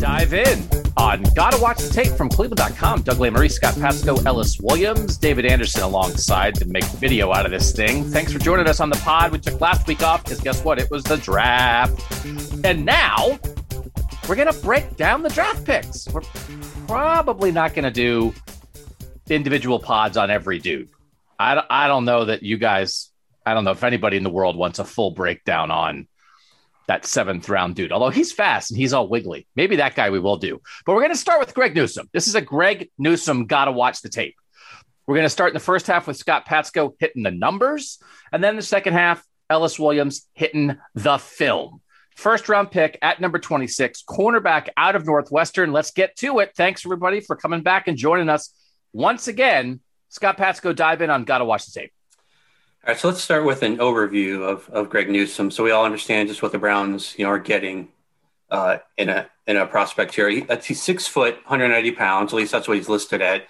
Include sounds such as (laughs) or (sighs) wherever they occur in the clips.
Dive in on Gotta Watch the Tape from Cleveland.com. Doug Lesmerises, Scott Patsko, Ellis Williams, David Anderson alongside to make video out of this thing. Thanks for joining us on the pod. We took last week off because guess what? It was the draft. And now we're going to break down the draft picks. We're probably not going to do individual pods on every dude. I, I don't know that you guys, I don't know if anybody in the world wants a full breakdown on that seventh round dude. Although he's fast and he's all wiggly. Maybe that guy we will do. But we're going to start with Greg Newsome. This is a Greg Newsome, got to watch the tape. We're going to start in the first half with Scott Patsko hitting the numbers. And then the second half, Ellis Williams hitting the film. First round pick at number 26, cornerback out of Northwestern. Let's get to it. Thanks, everybody, for coming back and joining us once again. Scott Patsko, dive in on Gotta Watch the Tape. All right, so let's start with an overview of, of Greg Newsom, so we all understand just what the Browns, you know, are getting uh, in a in a prospect here. He, he's six foot, 190 pounds. At least that's what he's listed at.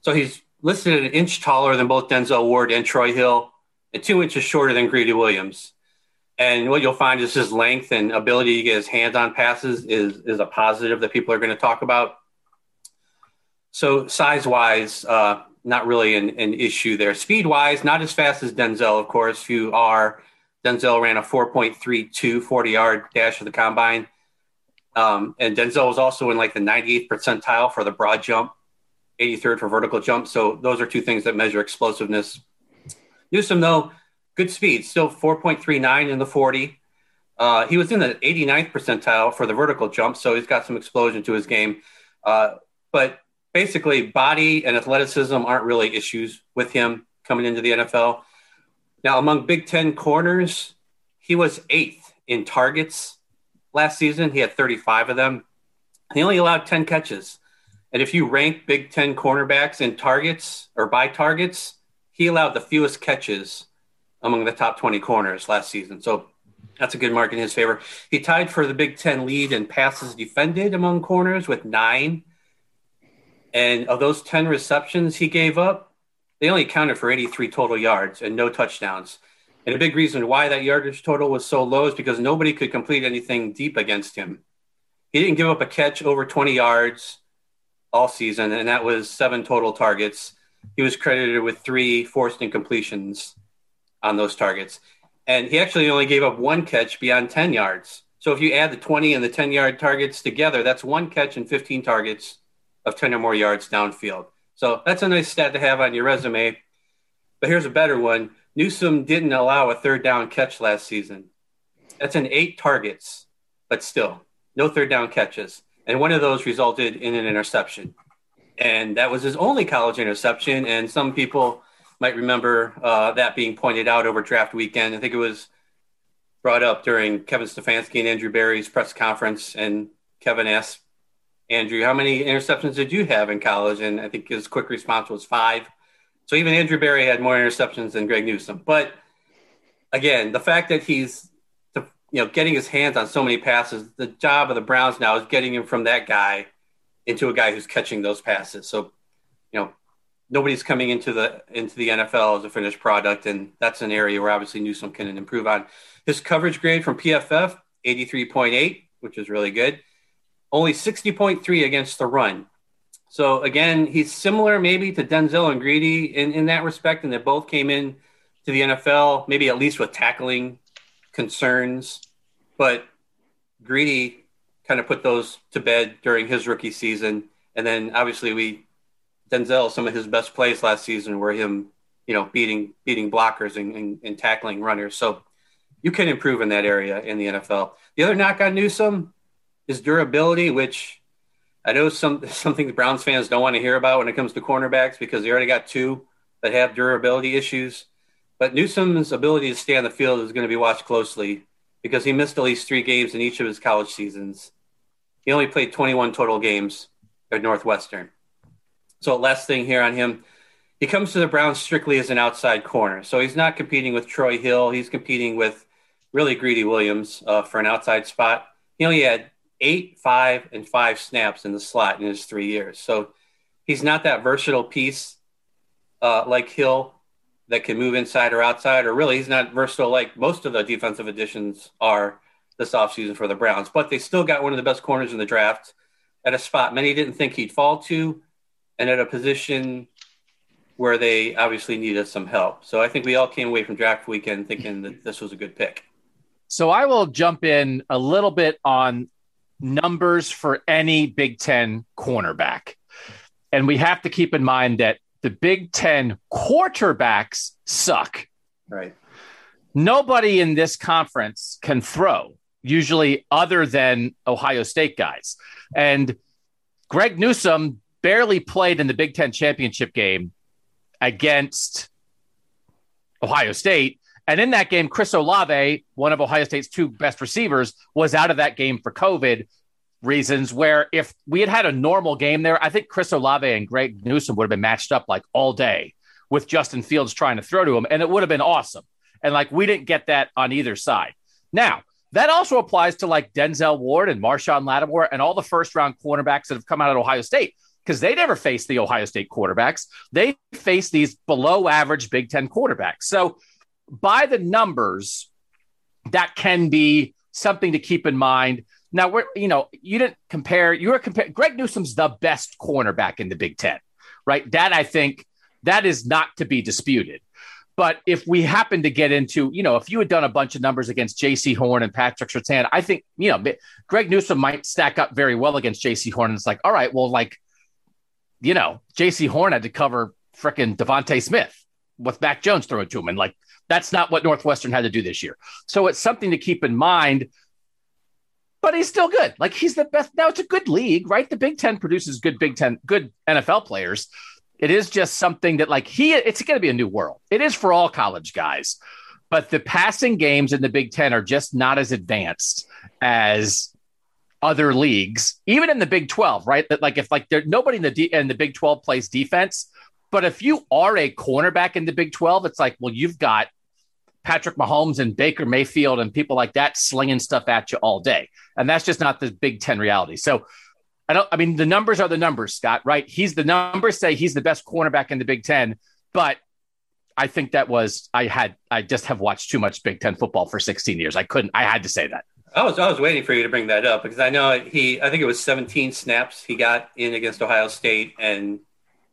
So he's listed an inch taller than both Denzel Ward and Troy Hill, and two inches shorter than Greedy Williams. And what you'll find is his length and ability to get his hands on passes is is a positive that people are going to talk about. So size wise, uh, not really an, an issue there. Speed wise, not as fast as Denzel, of course. You are, Denzel ran a 4.32 40 yard dash of the combine. Um, and Denzel was also in like the 98th percentile for the broad jump, 83rd for vertical jump. So those are two things that measure explosiveness. Newsome, though, good speed, still 4.39 in the 40. Uh, he was in the 89th percentile for the vertical jump, so he's got some explosion to his game. Uh, but basically body and athleticism aren't really issues with him coming into the NFL. Now, among Big Ten corners, he was eighth in targets last season. He had 35 of them. He only allowed 10 catches. And if you rank Big Ten cornerbacks in targets or by targets, he allowed the fewest catches among the top 20 corners last season. So that's a good mark in his favor. He tied for the Big Ten lead in passes defended among corners with nine. And of those 10 receptions he gave up, they only accounted for 83 total yards and no touchdowns. And a big reason why that yardage total was so low is because nobody could complete anything deep against him. He didn't give up a catch over 20 yards all season, and that was seven total targets. He was credited with three forced incompletions on those targets. And he actually only gave up one catch beyond 10 yards. So if you add the 20 and the 10 yard targets together, that's one catch and 15 targets of 10 or more yards downfield. So that's a nice stat to have on your resume. But here's a better one Newsome didn't allow a third down catch last season. That's an eight targets, but still no third down catches. And one of those resulted in an interception. And that was his only college interception. And some people might remember uh, that being pointed out over draft weekend. I think it was brought up during Kevin Stefanski and Andrew Berry's press conference. And Kevin asked Andrew, how many interceptions did you have in college? And I think his quick response was five. So even Andrew Berry had more interceptions than Greg Newsome. But again, the fact that he's you know getting his hands on so many passes, the job of the Browns now is getting him from that guy into a guy who's catching those passes. So you know nobody's coming into the into the NFL as a finished product, and that's an area where obviously Newsome can improve on. His coverage grade from PFF, 83.8, which is really good only 60.3 against the run. So again, he's similar maybe to Denzel and Greedy in, in that respect, and they both came in to the NFL, maybe at least with tackling concerns. But Greedy kind of put those to bed during his rookie season. And then obviously we Denzel, some of his best plays last season were him, you know, beating beating blockers and, and, and tackling runners. So you can improve in that area in the NFL. The other knock on Newsome, his durability, which I know some something the Browns fans don't want to hear about when it comes to cornerbacks because they already got two that have durability issues. But Newsome's ability to stay on the field is going to be watched closely because he missed at least three games in each of his college seasons. He only played 21 total games at Northwestern. So, last thing here on him, he comes to the Browns strictly as an outside corner. So, he's not competing with Troy Hill. He's competing with really Greedy Williams uh, for an outside spot. He only had eight, five, and five snaps in the slot in his three years. So, he's not that versatile piece uh, like Hill that can move inside or outside, or really he's not versatile like most of the defensive additions are this offseason for the Browns. But they still got one of the best corners in the draft at a spot many didn't think he'd fall to, and at a position where they obviously needed some help. So I think we all came away from draft weekend thinking that this was a good pick. So I will jump in a little bit on numbers for any Big Ten cornerback. And we have to keep in mind that the Big Ten quarterbacks suck. Right. Nobody in this conference can throw, usually, other than Ohio State guys. And Greg Newsome barely played in the Big Ten championship game against Ohio State. And in that game, Chris Olave, one of Ohio State's two best receivers, was out of that game for COVID reasons. Where if we had had a normal game there, I think Chris Olave and Greg Newsome would have been matched up like all day with Justin Fields trying to throw to him, and it would have been awesome. And like we didn't get that on either side. Now, that also applies to like Denzel Ward and Marshon Lattimore and all the first round cornerbacks that have come out of Ohio State because they never faced the Ohio State quarterbacks. They face these below average Big Ten quarterbacks. So, by the numbers, that can be something to keep in mind. Now, we're, you know, you didn't compare, you were comparing, Greg Newsome's the best cornerback in the Big Ten, right? That I think that is not to be disputed. But if we happen to get into, you know, if you had done a bunch of numbers against Jaycee Horn and Patrick Surtain, I think, you know, Greg Newsome might stack up very well against Jaycee Horn. And it's like, all right, well, like, you know, Jaycee Horn had to cover freaking DeVonta Smith with Mac Jones throwing to him. And like, that's not what Northwestern had to do this year. So it's something to keep in mind. But he's still good. Like he's the best. Now it's a good league, right? The Big Ten produces good Big Ten, good NFL players. It is just something that like he it's going to be a new world. It is for all college guys. But the passing games in the Big 10 are just not as advanced as other leagues, even in the Big 12, right? That like if like there nobody in the D, in the Big 12 plays defense, but if you are a cornerback in the Big 12, it's like, well, you've got Patrick Mahomes and Baker Mayfield and people like that slinging stuff at you all day. And that's just not the Big 10 reality. So I don't. I mean, the numbers are the numbers, Scott. Right? He's the numbers say he's the best cornerback in the Big Ten, but I think that was I had I just have watched too much Big Ten football for 16 years. I couldn't. I had to say that. I was I was waiting for you to bring that up because I know he. I think it was 17 snaps he got in against Ohio State, and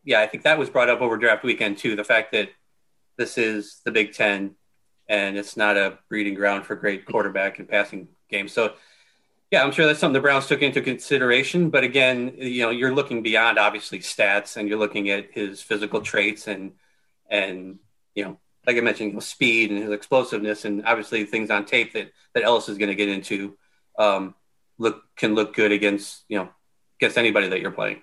yeah, I think that was brought up over draft weekend too. The fact that this is the Big Ten and it's not a breeding ground for great quarterback and passing games. So yeah, I'm sure that's something the Browns took into consideration. But again, you know, you're looking beyond obviously stats, and you're looking at his physical traits and and you know, like I mentioned, speed and his explosiveness, and obviously things on tape that that Ellis is going to get into um, look can look good against you know against anybody that you're playing.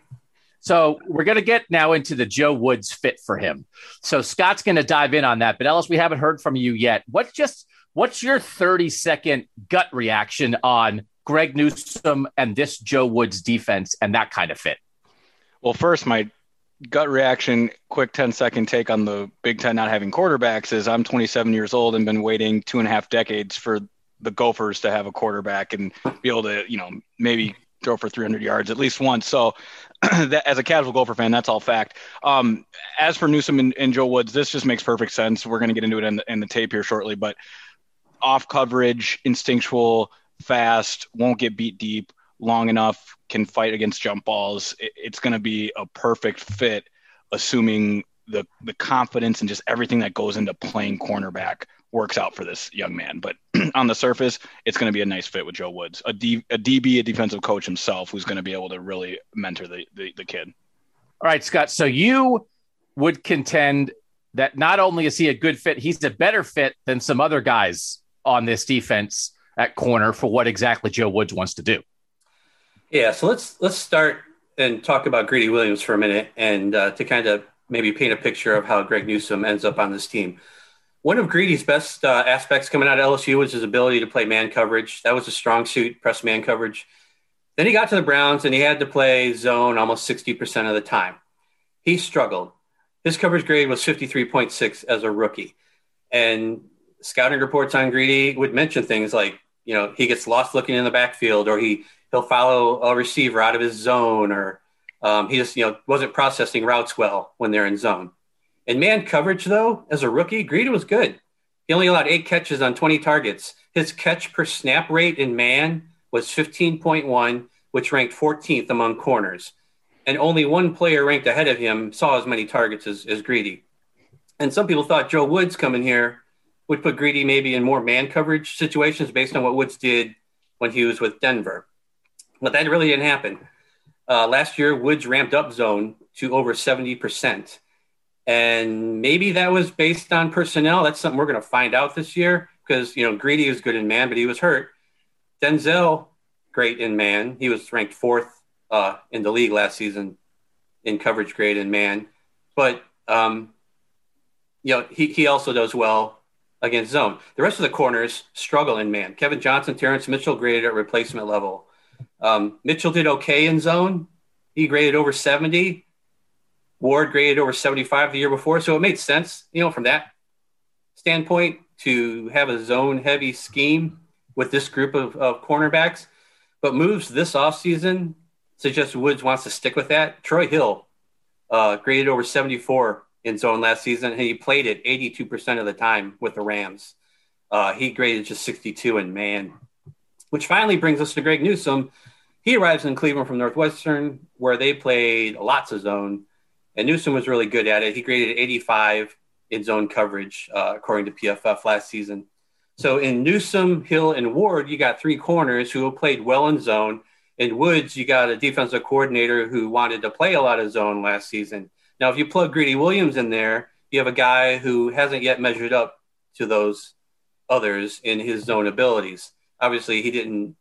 So we're going to get now into the Joe Woods fit for him. So Scott's going to dive in on that. But Ellis, we haven't heard from you yet. What's just what's your 30 second gut reaction on Greg Newsome and this Joe Woods defense and that kind of fit? Well, first, my gut reaction, quick 10 second take on the Big Ten not having quarterbacks is I'm 27 years old and been waiting two and a half decades for the Gophers to have a quarterback and be able to, you know, maybe throw for 300 yards at least once. So, (clears throat) that, as a casual Gopher fan, that's all fact. Um, as for Newsome and, and, Joe Woods, this just makes perfect sense. We're going to get into it in the, in the tape here shortly, but off coverage, instinctual, fast, won't get beat deep, long enough, can fight against jump balls. It, it's going to be a perfect fit, assuming the the confidence and just everything that goes into playing cornerback works out for this young man. But (clears throat) on the surface, it's going to be a nice fit with Joe Woods, a, D, a DB, a defensive coach himself, who's going to be able to really mentor the, the, the kid. All right, Scott. So you would contend that not only is he a good fit, he's a better fit than some other guys on this defense at corner for what exactly Joe Woods wants to do. Yeah, so let's let's start and talk about Greedy Williams for a minute, and uh, to kind of maybe paint a picture of how Greg Newsome ends up on this team. One of Greedy's best uh, aspects coming out of LSU was his ability to play man coverage. That was a strong suit, press man coverage. Then he got to the Browns and he had to play zone almost 60% of the time. He struggled. His coverage grade was 53.6 as a rookie. And scouting reports on Greedy would mention things like, you know, he gets lost looking in the backfield or he, he'll follow a receiver out of his zone or um, he just, you know, wasn't processing routes well when they're in zone. In man coverage, though, as a rookie, Greedy was good. He only allowed eight catches on 20 targets. His catch per snap rate in man was 15.1, which ranked 14th among corners. And only one player ranked ahead of him saw as many targets as, as Greedy. And some people thought Joe Woods coming here would put Greedy maybe in more man coverage situations based on what Woods did when he was with Denver. But that really didn't happen. Uh, last year, Woods ramped up zone to over 70%. And maybe that was based on personnel. That's something we're going to find out this year because, you know, Greedy is good in man, but he was hurt. Denzel, great in man. He was ranked fourth uh, in the league last season in coverage grade in man. But, um, you know, he, he also does well against zone. The rest of the corners struggle in man. Kevin Johnson, Terrance Mitchell graded at replacement level. Um, Mitchell did okay in zone. He graded over 70. Ward graded over 75 the year before. So it made sense, you know, from that standpoint to have a zone heavy scheme with this group of, of cornerbacks. But moves this offseason suggest Woods wants to stick with that. Troy Hill uh, graded over 74 in zone last season, and he played it 82% of the time with the Rams. Uh, he graded just 62 in man, which finally brings us to Greg Newsome. He arrives in Cleveland from Northwestern, where they played lots of zone, and Newsome was really good at it. He graded 85 in zone coverage, uh, according to PFF last season. So in Newsome, Hill, and Ward, you got three corners who played well in zone. In Woods, you got a defensive coordinator who wanted to play a lot of zone last season. Now, if you plug Greedy Williams in there, you have a guy who hasn't yet measured up to those others in his zone abilities. Obviously, he didn't.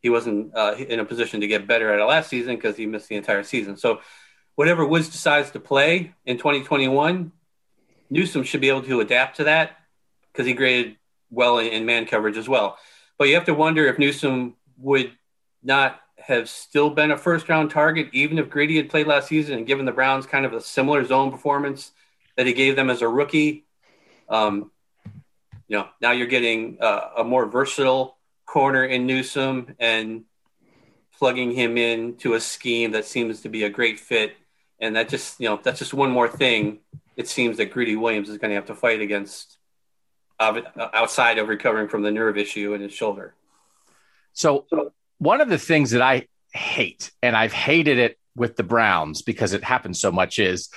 He wasn't uh, in a position to get better at it last season because he missed the entire season. So, whatever Woods decides to play in 2021, Newsome should be able to adapt to that because he graded well in, man coverage as well. But you have to wonder if Newsome would not have still been a first round target, even if Greedy had played last season and given the Browns kind of a similar zone performance that he gave them as a rookie. Um, you know, now you're getting uh, a more versatile corner in Newsome and plugging him into a scheme that seems to be a great fit. And that just, you know, that's just one more thing it seems that Greedy Williams is going to have to fight against uh, outside of recovering from the nerve issue in his shoulder. So, one of the things that I hate, and I've hated it with the Browns because it happens so much, is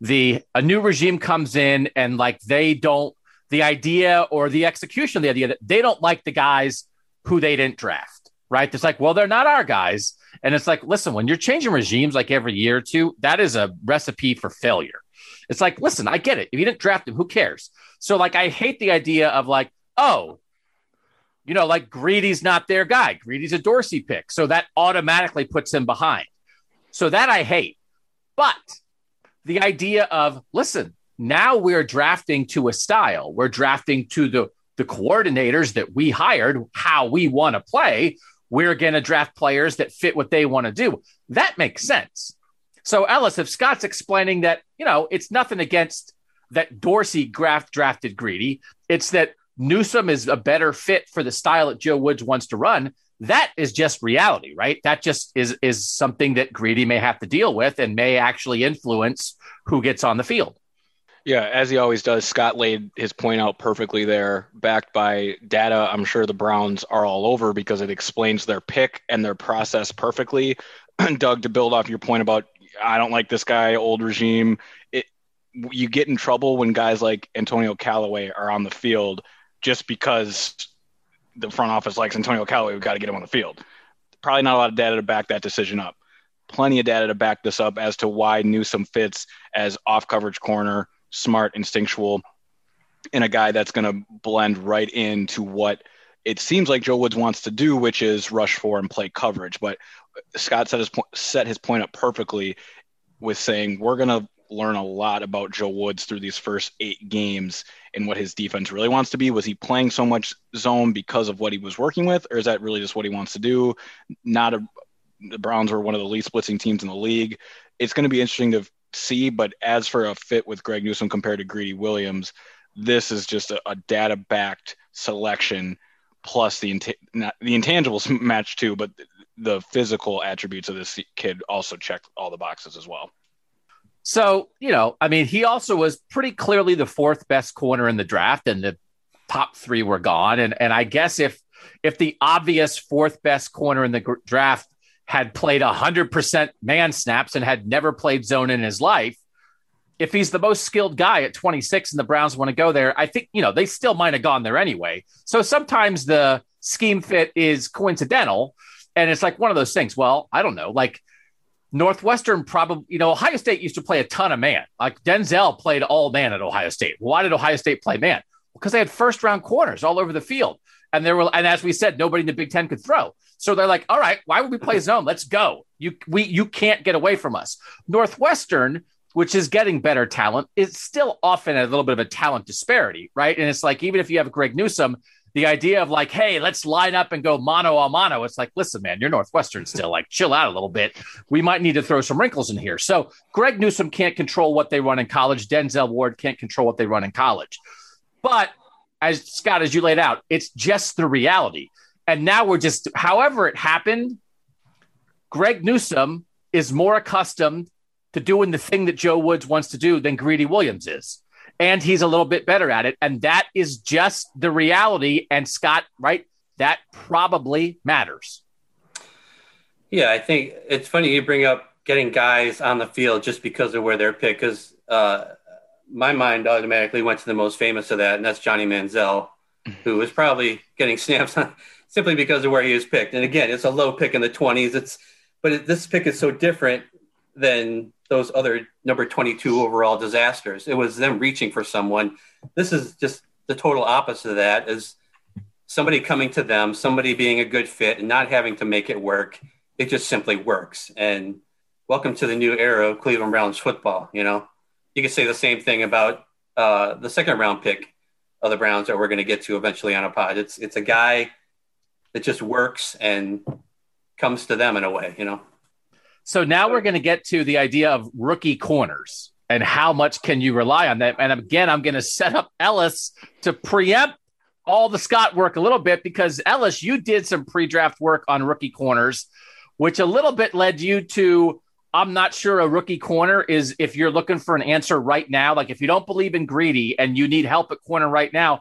the a new regime comes in and like they don't the idea or the execution of the idea that they don't like the guys who they didn't draft. Right? It's like, well, they're not our guys. And it's like, listen, when you're changing regimes like every year or two, that is a recipe for failure. It's like, listen, I get it. If you didn't draft him, who cares? So, like, I hate the idea of like, oh, you know, like Greedy's not their guy. Greedy's a Dorsey pick. So that automatically puts him behind. So that I hate. But the idea of, listen, now we're drafting to a style. We're drafting to the the coordinators that we hired, how we want to play. We're going to draft players that fit what they want to do. That makes sense. So, Ellis, if Scott's explaining that, you know, it's nothing against that Dorsey draft drafted Greedy, it's that Newsome is a better fit for the style that Joe Woods wants to run. That is just reality, right? That just is is something that Greedy may have to deal with and may actually influence who gets on the field. Yeah, as he always does, Scott laid his point out perfectly there, backed by data. I'm sure the Browns are all over because it explains their pick and their process perfectly. (clears throat) Doug, to build off your point about I don't like this guy, old regime. It, you get in trouble when guys like Antonio Callaway are on the field just because the front office likes Antonio Callaway. We've got to get him on the field. Probably not a lot of data to back that decision up. Plenty of data to back this up as to why Newsome fits as off coverage corner, smart, instinctual, and a guy that's going to blend right into what it seems like Joe Woods wants to do, which is rush four and play coverage. But Scott set his, set his point up perfectly with saying we're going to learn a lot about Joe Woods through these first eight games and what his defense really wants to be. Was he playing so much zone because of what he was working with, or is that really just what he wants to do? Not a the Browns were one of the least blitzing teams in the league. It's going to be interesting to see, but as for a fit with Greg Newsome compared to Greedy Williams, this is just a, a data backed selection plus the not, the intangibles (laughs) match too, but the physical attributes of this kid also check all the boxes as well. So, you know, I mean, he also was pretty clearly the fourth best corner in the draft, and the top three were gone. And and I guess if if the obvious fourth best corner in the gr- draft had played 100% man snaps and had never played zone in his life, if he's the most skilled guy at 26 and the Browns want to go there, I think, you know, they still might have gone there anyway. So sometimes the scheme fit is coincidental. And it's like one of those things. Well, I don't know. Like Northwestern probably, you know, Ohio State used to play a ton of man. Like Denzel played all man at Ohio State. Why did Ohio State play man? Because they had first round corners all over the field. And there were, and as we said, nobody in the Big Ten could throw. So they're like, all right, why would we play (laughs) zone? Let's go. You we you can't get away from us. Northwestern, which is getting better talent, is still often a little bit of a talent disparity, right? And it's like even if you have Greg Newsome, the idea of like, hey, let's line up and go mano a mano. It's like, listen, man, you're Northwestern still. Like, chill out a little bit. We might need to throw some wrinkles in here. So Greg Newsome can't control what they run in college. Denzel Ward can't control what they run in college. But as Scott, as you laid out, it's just the reality. And now we're just, however it happened, Greg Newsome is more accustomed to doing the thing that Joe Woods wants to do than Greedy Williams is. And he's a little bit better at it. And that is just the reality. And Scott, right? That probably matters. Yeah, I think it's funny you bring up getting guys on the field just because of where they're picked. Because uh, my mind automatically went to the most famous of that, and that's Johnny Manziel, who was probably getting (laughs) snaps on, simply because of where he was picked. And again, it's a low pick in the 20s. It's but it, this pick is so different than those other number 22 overall disasters. It was them reaching for someone. This is just the total opposite of that is somebody coming to them, somebody being a good fit and not having to make it work. It just simply works. And welcome to the new era of Cleveland Browns football, you know you could say the same thing about uh, the second round pick of the Browns that we're going to get to eventually on a pod. It's it's a guy that just works and comes to them in a way, you know. So now we're going to get to the idea of rookie corners and how much can you rely on that. And again, I'm going to set up Ellis to preempt all the Scott work a little bit because Ellis, you did some pre-draft work on rookie corners, which a little bit led you to I'm not sure a rookie corner is if you're looking for an answer right now. Like if you don't believe in greedy and you need help at corner right now,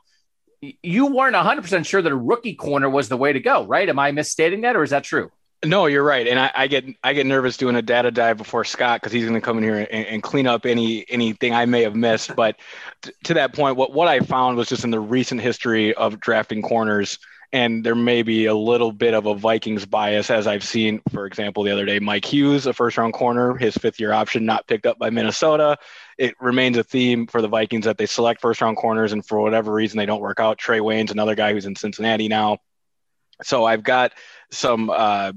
you weren't 100% sure that a rookie corner was the way to go, right? Am I misstating that or is that true? No, you're right, and I, I get I get nervous doing a data dive before Scott because he's going to come in here and, and, clean up any anything I may have missed. But t- to that point, what what I found was just in the recent history of drafting corners, and there may be a little bit of a Vikings bias, as I've seen, for example, the other day, Mike Hughes, a first round corner, his fifth year option not picked up by Minnesota. It remains a theme for the Vikings that they select first round corners, and for whatever reason, they don't work out. Trae Waynes, another guy who's in Cincinnati now. So I've got some uh,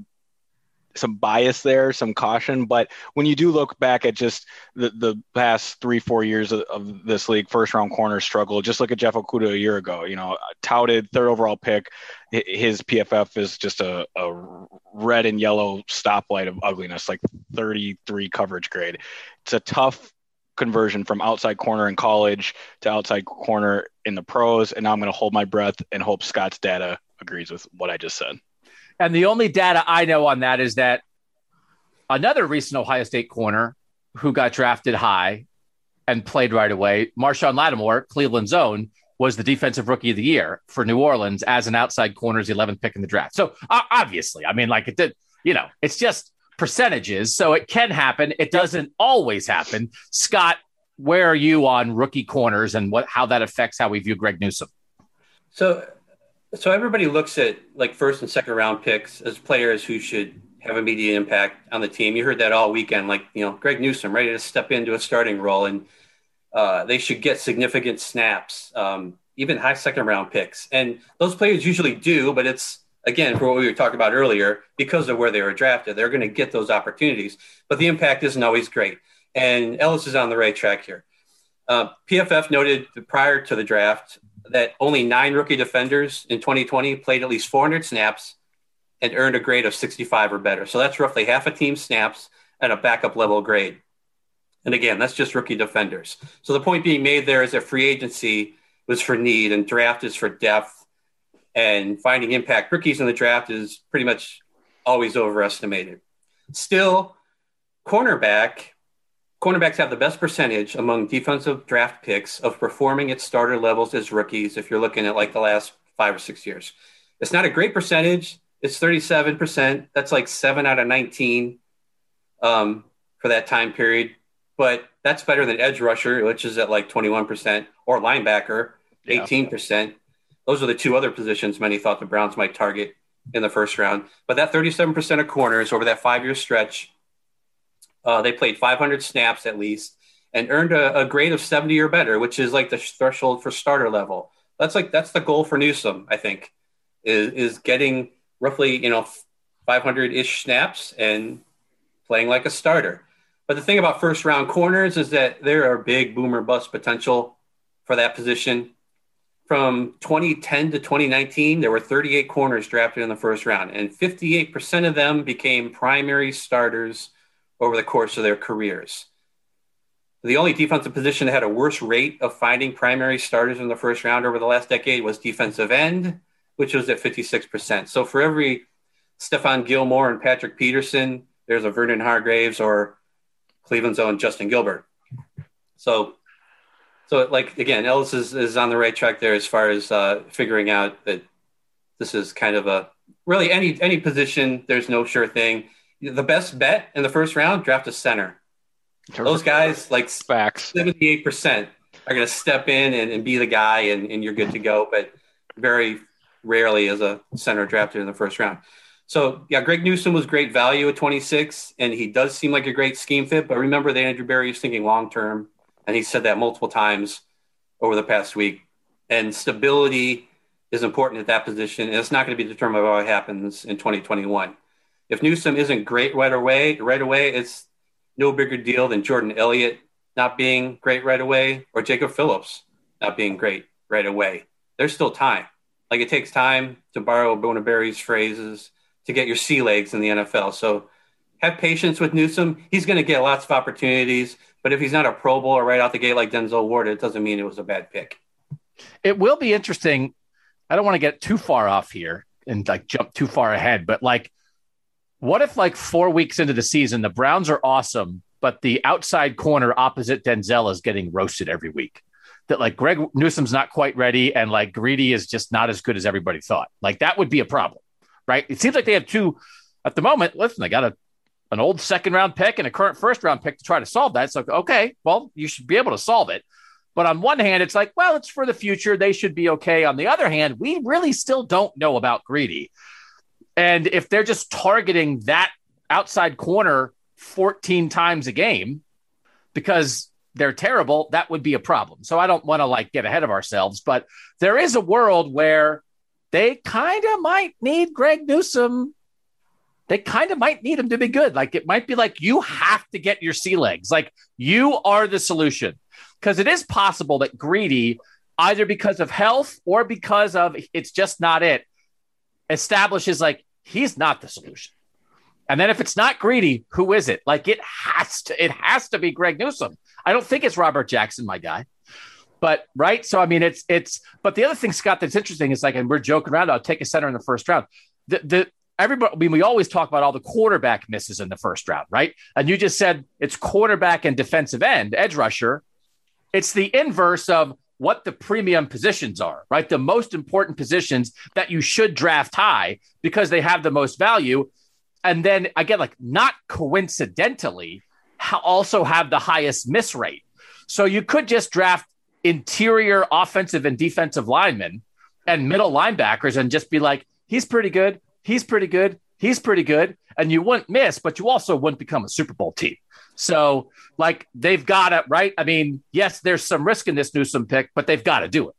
some bias there, some caution. But when you do look back at just the, the past three, four years of, of this league, first round corner struggle, just look at Jeff Okudah a year ago, you know, touted third overall pick. His PFF is just a, a red and yellow stoplight of ugliness, like 33 coverage grade. It's a tough conversion from outside corner in college to outside corner in the pros. And now I'm going to hold my breath and hope Scott's data agrees with what I just said. And the only data I know on that is that another recent Ohio State corner who got drafted high and played right away, Marshon Lattimore, Cleveland's own, was the defensive rookie of the year for New Orleans as an outside corner's 11th pick in the draft. So uh, obviously, I mean, like it did, you know, it's just percentages. So it can happen. It doesn't always happen. Scott, where are you on rookie corners and what how that affects how we view Greg Newsome? So so everybody looks at like first and second round picks as players who should have immediate impact on the team. You heard that all weekend, like you know Greg Newsome ready to step into a starting role, and uh, they should get significant snaps, um, even high second round picks, and those players usually do. But it's again for what we were talking about earlier, because of where they were drafted, they're going to get those opportunities, but the impact isn't always great. And Ellis is on the right track here. Uh, PFF noted prior to the draft that only nine rookie defenders in 2020 played at least 400 snaps and earned a grade of 65 or better. So that's roughly half a team's snaps at a backup level grade. And again, that's just rookie defenders. So the point being made there is that free agency was for need and draft is for depth. And finding impact rookies in the draft is pretty much always overestimated. Still, cornerback cornerbacks have the best percentage among defensive draft picks of performing at starter levels as rookies if you're looking at like the last five or six years. It's not a great percentage. It's 37%. That's like seven out of 19 um, for that time period. But that's better than edge rusher, which is at like 21%, or linebacker, 18%. Those are the two other positions many thought the Browns might target in the first round. But that 37% of corners over that five year stretch uh, they played 500 snaps at least and earned a, a, grade of 70 or better, which is like the threshold for starter level. That's like that's the goal for Newsome, I think, is is getting roughly you know 500 ish snaps and playing like a starter. But the thing about first round corners is that there are big boomer bust potential for that position. From 2010 to 2019, there were 38 corners drafted in the first round, and 58% of them became primary starters over the course of their careers. The only defensive position that had a worse rate of finding primary starters in the first round over the last decade was defensive end, which was at 56%. So for every Stephon Gilmore and Patrick Peterson, there's a Vernon Hargreaves or Cleveland's own Justin Gilbert. So, so like again, Ellis is, is on the right track there as far as uh, figuring out that this is kind of a really any any position. There's no sure thing the best bet in the first round, draft a center. Those guys, like Facts. 78%, are going to step in and, and, be the guy, and, and you're good to go. But very rarely is a center drafted in the first round. So, yeah, Greg Newsome was great value at 26, and he does seem like a great scheme fit. But remember that Andrew Berry is thinking long term, and he said that multiple times over the past week. And stability is important at that position, and it's not going to be determined by what happens in 2021 if Newsome isn't great right away, right away, it's no bigger deal than Jordan Elliott not being great right away or Jacob Phillips not being great right away. There's still time. Like it takes time to borrow Bona Berry's phrases to get your sea legs in the NFL. So have patience with Newsome. He's going to get lots of opportunities, but if he's not a Pro Bowl right out the gate like Denzel Ward, it doesn't mean it was a bad pick. It will be interesting. I don't want to get too far off here and like jump too far ahead, but like what if, like, four weeks into the season, the Browns are awesome, but the outside corner opposite Denzel is getting roasted every week? That, like, Greg Newsome's not quite ready and, like, Greedy is just not as good as everybody thought. Like, that would be a problem, right? It seems like they have two at the moment. Listen, they got a an old second round pick and a current first round pick to try to solve that. So, okay, well, you should be able to solve it. But on one hand, it's like, well, it's for the future. They should be okay. On the other hand, we really still don't know about Greedy. And if they're just targeting that outside corner 14 times a game because they're terrible, that would be a problem. So I don't want to like get ahead of ourselves, but there is a world where they kind of might need Greg Newsome. They kind of might need him to be good. Like it might be like you have to get your sea legs. Like you are the solution. Because it is possible that greedy, either because of health or because of it's just not it, establishes like he's not the solution. And then if it's not greedy, who is it? Like it has to, it has to be Greg Newsome. I don't think it's Robert Jackson, my guy. But right, so I mean, it's it's. But the other thing, Scott, that's interesting is like, and we're joking around. I'll take a center in the first round. The the everybody. I mean, we always talk about all the quarterback misses in the first round, right? And you just said it's quarterback and defensive end, edge rusher. It's the inverse of what the premium positions are, right? The most important positions that you should draft high because they have the most value. And then again, like not coincidentally, also have the highest miss rate. So you could just draft interior offensive and defensive linemen and middle linebackers and just be like, he's pretty good. He's pretty good. He's pretty good. And you wouldn't miss, but you also wouldn't become a Super Bowl team. So, like, they've got it right. I mean, yes, there's some risk in this Newsome pick, but they've got to do it.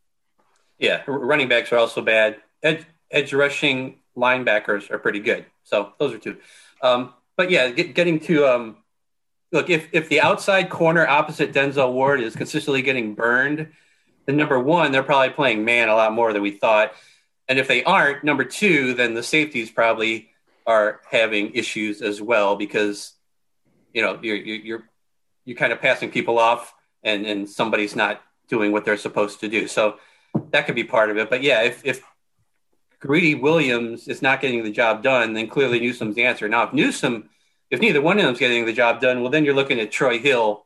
Yeah, running backs are also bad. Edge, edge rushing linebackers are pretty good. So those are two. Um, but yeah, get, getting to um, look if if the outside corner opposite Denzel Ward is consistently getting burned, then number one they're probably playing man a lot more than we thought, and if they aren't, number two, then the safeties probably are having issues as well because you know you're you're you're kind of passing people off and and somebody's not doing what they're supposed to do. So that could be part of it. But yeah, if if Greedy Williams is not getting the job done, then clearly Newsome's the answer. Now, if Newsome if neither one of them's getting the job done, well, then you're looking at Troy Hill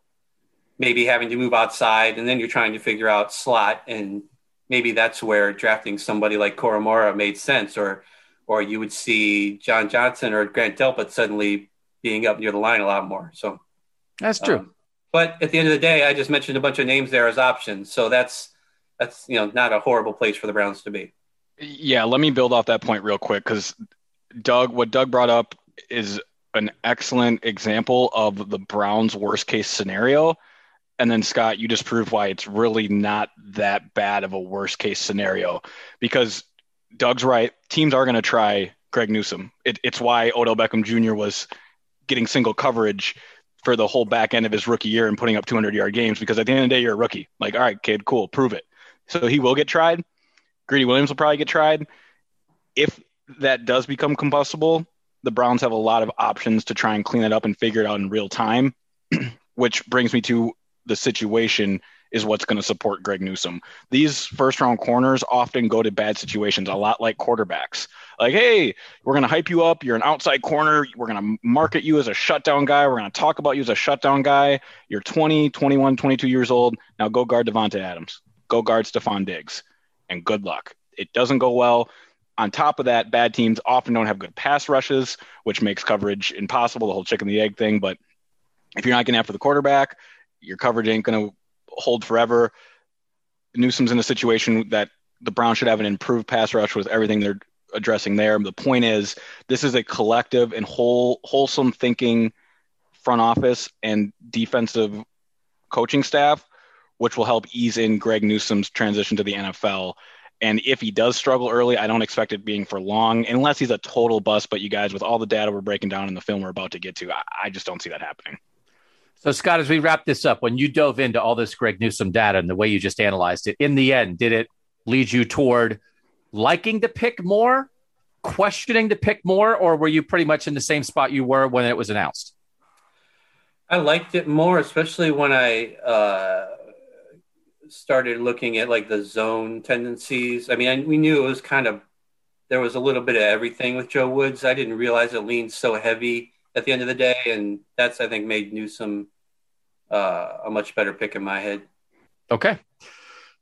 maybe having to move outside, and then you're trying to figure out slot, and maybe that's where drafting somebody like Koramoah made sense, or or you would see John Johnson or Grant Delpit suddenly being up near the line a lot more. So that's true. Um, but at the end of the day, I just mentioned a bunch of names there as options. So that's that's you know not a horrible place for the Browns to be. Yeah, let me build off that point real quick because Doug, what Doug brought up is an excellent example of the Browns' worst case scenario. And then Scott, you just proved why it's really not that bad of a worst case scenario because Doug's right. Teams are going to try Greg Newsome. It, it's why Odell Beckham Jr. was getting single coverage for the whole back end of his rookie year and putting up 200 yard games because at the end of the day, you're a rookie. Like, all right, kid, cool, prove it. So he will get tried. Greedy Williams will probably get tried. If that does become combustible, the Browns have a lot of options to try and clean it up and figure it out in real time, (clears throat) which brings me to the situation is what's going to support Greg Newsome. These first round corners often go to bad situations, a lot like quarterbacks. Like, hey, we're going to hype you up. You're an outside corner. We're going to market you as a shutdown guy. We're going to talk about you as a shutdown guy. You're 20, 21, 22 years old. Now go guard Davante Adams. Go guard Stefon Diggs. And good luck. It doesn't go well. On top of that, bad teams often don't have good pass rushes, which makes coverage impossible, the whole chicken the egg thing. But if you're not getting after the quarterback, your coverage ain't going to hold forever. Newsome's in a situation that the Browns should have an improved pass rush with everything they're addressing there. The point is, this is a collective and whole, wholesome thinking front office and defensive coaching staff, which will help ease in Greg Newsome's transition to the NFL. And if he does struggle early, I don't expect it being for long, unless he's a total bust. But you guys, with all the data we're breaking down in the film we're about to get to, I, I just don't see that happening. So, Scott, as we wrap this up, when you dove into all this Greg Newsome data and the way you just analyzed it, in the end, did it lead you toward liking to pick more, questioning to pick more, or were you pretty much in the same spot you were when it was announced? I liked it more, especially when I uh, started looking at like the zone tendencies. I mean, I, we knew it was kind of there was a little bit of everything with Joe Woods. I didn't realize it leaned so heavy at the end of the day, and that's I think made Newsome uh, a much better pick in my head. Okay.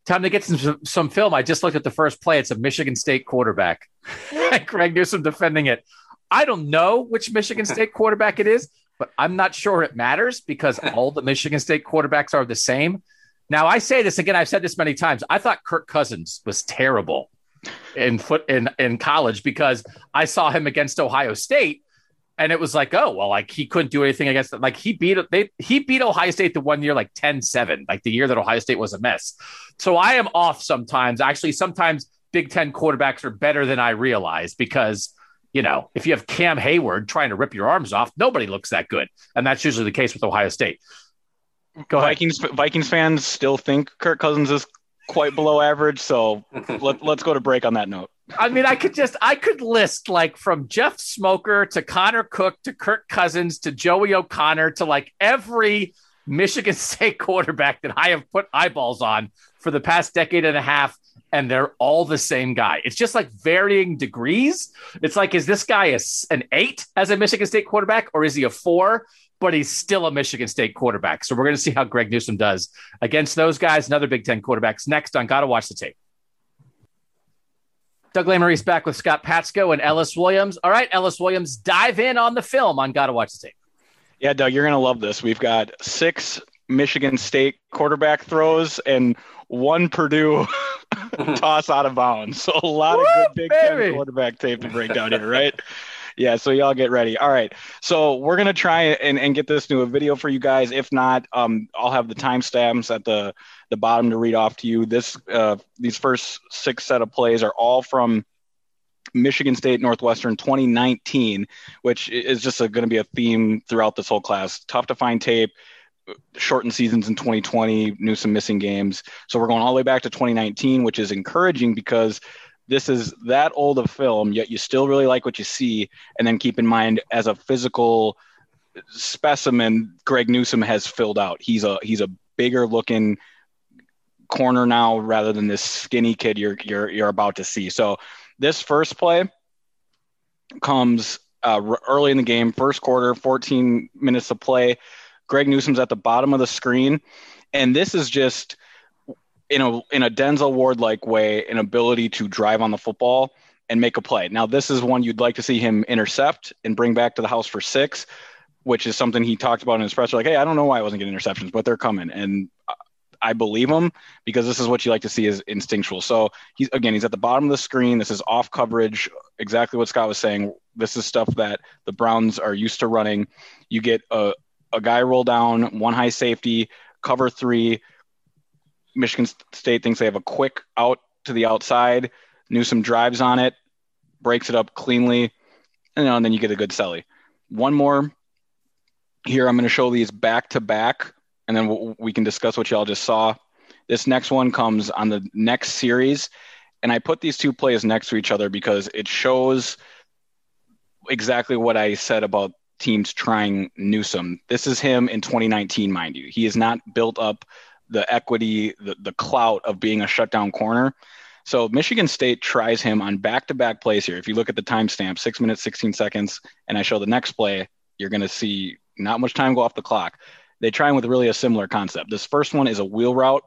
Time to get some, some film. I just looked at the first play. It's a Michigan State quarterback. (laughs) Greg Newsome defending it. I don't know which Michigan State (laughs) quarterback it is, but I'm not sure it matters because (laughs) all the Michigan State quarterbacks are the same. Now, I say this again, I've said this many times. I thought Kirk Cousins was terrible in foot in, in college because I saw him against Ohio State and it was like, oh, well, like he couldn't do anything against it. Like he beat they he beat Ohio State the one year like 10-7, like the year that Ohio State was a mess. So I am off sometimes. Actually, sometimes Big Ten quarterbacks are better than I realize because you know, if you have Cam Heyward trying to rip your arms off, nobody looks that good. And that's usually the case with Ohio State. Go Vikings Vikings fans still think Kirk Cousins is quite below average, so (laughs) let, let's go to break on that note. I mean, I could just I could list like from Jeff Smoker to Connor Cook to Kirk Cousins to Joey O'Connor to like every Michigan (laughs) State quarterback that I have put eyeballs on for the past decade and a half, and they're all the same guy. It's just like varying degrees. It's like, is this guy a, an eight as a Michigan State quarterback, or is he a four? But he's still a Michigan State quarterback. So we're going to see how Greg Newsome does against those guys and other Big Ten quarterbacks next on Gotta Watch the Tape. Doug Lesmerises back with Scott Patsko and Ellis Williams. All right, Ellis Williams, dive in on the film on Gotta Watch the Tape. Yeah, Doug, you're going to love this. We've got six Michigan State quarterback throws and one Purdue (laughs) toss out of bounds. So a lot Woo, of good Big baby. Ten quarterback tape to break down here, right? (laughs) yeah, so y'all get ready. All right. So we're gonna try and, and get this to a video for you guys. If not, um, I'll have the timestamps at the the bottom to read off to you. This uh, these first six set of plays are all from Michigan State Northwestern 2019, which is just going to be a theme throughout this whole class. Tough to find tape, shortened seasons in 2020, Newsome missing games. So we're going all the way back to 2019, which is encouraging because this is that old of film, yet you still really like what you see. And then keep in mind, as a physical specimen, Greg Newsome has filled out. He's a he's a bigger looking corner now rather than this skinny kid you're you're you're about to see. So this first play comes uh, early in the game, first quarter, 14 minutes of play. Greg Newsome's at the bottom of the screen, and this is just in a in a Denzel Ward like way, an ability to drive on the football and make a play. Now, this is one you'd like to see him intercept and bring back to the house for six, which is something he talked about in his presser. Like, hey, I don't know why I wasn't getting interceptions, but they're coming, and I believe him because this is what you like to see is instinctual. So he's again, he's at the bottom of the screen. This is off coverage, exactly what Scott was saying. This is stuff that the Browns are used to running. You get a, a guy roll down, one high safety, cover three. Michigan State thinks they have a quick out to the outside. Newsome drives on it, breaks it up cleanly, and, then you get a good celly. One more here. I'm going to show these back to back and then we can discuss what y'all just saw. This next one comes on the next series, and I put these two plays next to each other because it shows exactly what I said about teams trying Newsome. This is him in 2019, mind you. He has not built up the equity, the, the clout of being a shutdown corner. So Michigan State tries him on back-to-back plays here. If you look at the timestamp, six minutes, 16 seconds, and I show the next play, you're going to see not much time go off the clock they try with really a similar concept. This first one is a wheel route,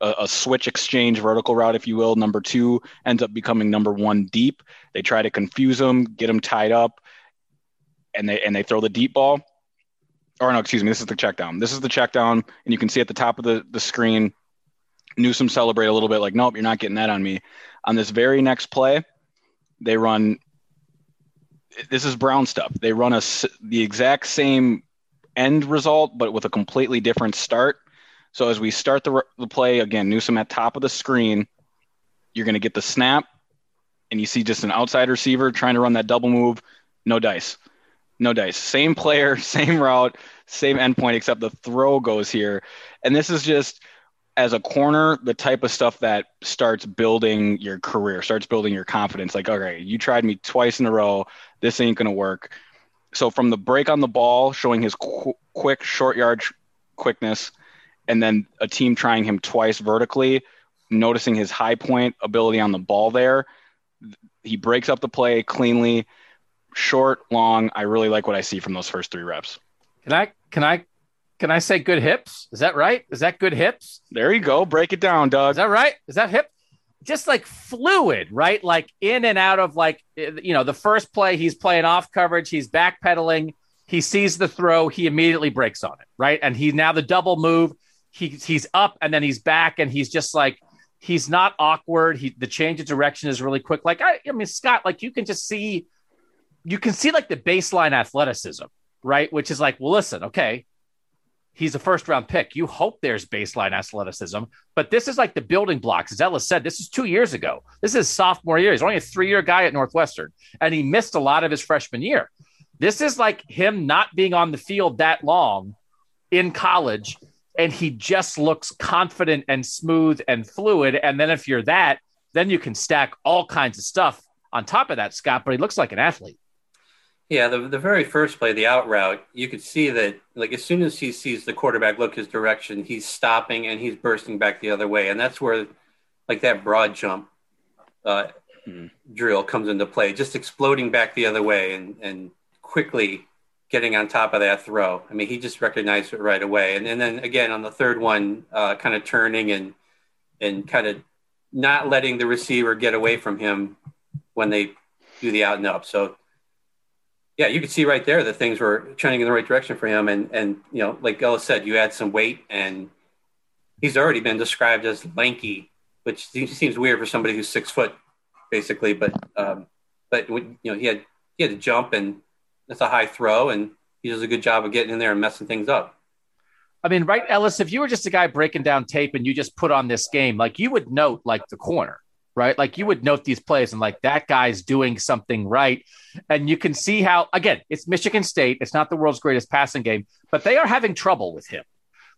a, a, switch exchange vertical route, if you will. Number two ends up becoming number one deep. They try to confuse them, get them tied up, and they and they throw the deep ball. Or no, excuse me, this is the check down. This is the check down, and you can see at the top of the, the screen, Newsome celebrate a little bit like, nope, you're not getting that on me. On this very next play, they run. This is Brown stuff. They run a the exact same end result, but with a completely different start. So as we start the, the play again, Newsome at top of the screen, you're going to get the snap, and you see just an outside receiver trying to run that double move. No dice, no dice. Same player, (laughs) same route, same endpoint, except the throw goes here. And this is just as a corner, the type of stuff that starts building your career, starts building your confidence. Like, okay, you tried me twice in a row. This ain't going to work so from the break on the ball, showing his qu- quick short yard quickness, and then a team trying him twice vertically, noticing his high point ability on the ball there. He breaks up the play cleanly, short, long. I really like what I see from those first three reps. Can I can I can I say good hips? Is that right? Is that good hips? There you go. Break it down, Doug. Is that right? Is that hip? Just like fluid, right? Like in and out of like eh, you know the first play he's playing off coverage, he's backpedaling, he sees the throw, he immediately breaks on it, right? And he now the double move, he he's up and then he's back and he's just like he's not awkward. He the change of direction is really quick. Like I, I mean Scott, like you can just see you can see like the baseline athleticism, right? Which is like, well, listen, okay, he's a first round pick. You hope there's baseline athleticism, but this is like the building blocks. As Ellis said, this is two years ago. This is sophomore year. He's only a three year guy at Northwestern, and he missed a lot of his freshman year. This is like him not being on the field that long in college, and he just looks confident and smooth and fluid. And then if you're that, then you can stack all kinds of stuff on top of that, Scott. But he looks like an athlete. Yeah, the the very first play, the out route, you could see that like as soon as he sees the quarterback look his direction, he's stopping and he's bursting back the other way, and that's where like that broad jump uh, mm-hmm. drill comes into play, just exploding back the other way and and quickly getting on top of that throw. I mean, he just recognized it right away, and, and then again on the third one, uh, kind of turning and and kind of not letting the receiver get away from him when they do the out and up. So yeah, you could see right there that things were trending in the right direction for him. And and you know, like Ellis said, you add some weight, and he's already been described as lanky, which seems weird for somebody who's six foot, basically. But um, but you know, he had he had to jump, and that's a high throw, and he does a good job of getting in there and messing things up. I mean, right, Ellis, if you were just a guy breaking down tape and you just put on this game, like you would note like the corner, right? Like you would note these plays and like that guy's doing something right. And you can see how, again, it's Michigan State. It's not the world's greatest passing game, but they are having trouble with him.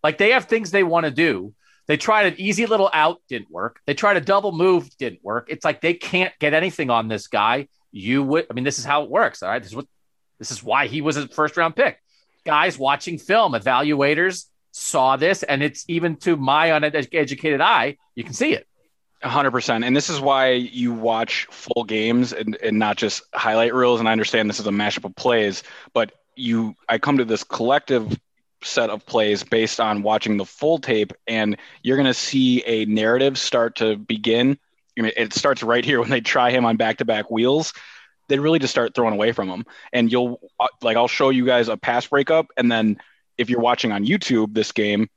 Like they have things they want to do. They tried an easy little out, didn't work. They tried a double move, didn't work. It's like they can't get anything on this guy. You would, I mean, this is how it works. All right. This is what, this is why he was a first round pick. Guys watching film, evaluators saw this, and it's even to my uneducated eye, you can see it. 100% and this is why you watch full games and, and not just highlight reels. And i understand this is a mashup of plays but you i come to this collective set of plays based on watching the full tape and you're going to see a narrative start to begin. It starts right here (laughs) when they try him on back-to-back wheels. They really just start throwing away from him. And you'll uh, like i'll show you guys a pass breakup. And then if you're watching on youtube this game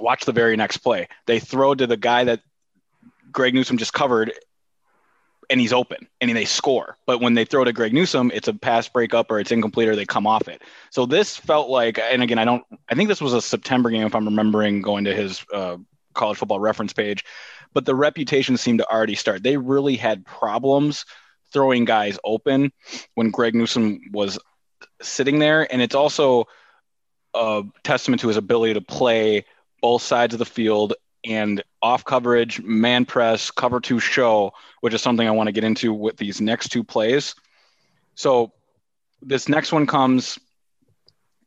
watch the very next play. They throw to the guy that greg Newsome just covered and he's open and they score. But when they throw to Greg Newsome, it's a pass breakup or it's incomplete or they come off it. So this felt like, and again, I don't, I think this was a September game if I'm remembering going to his uh, college football reference page, but the reputation seemed to already start. They really had problems throwing guys open when Greg Newsome was sitting there. And it's also a testament to his ability to play both sides of the field and off coverage, man press, cover two show, which is something I want to get into with these next two plays. So this next one comes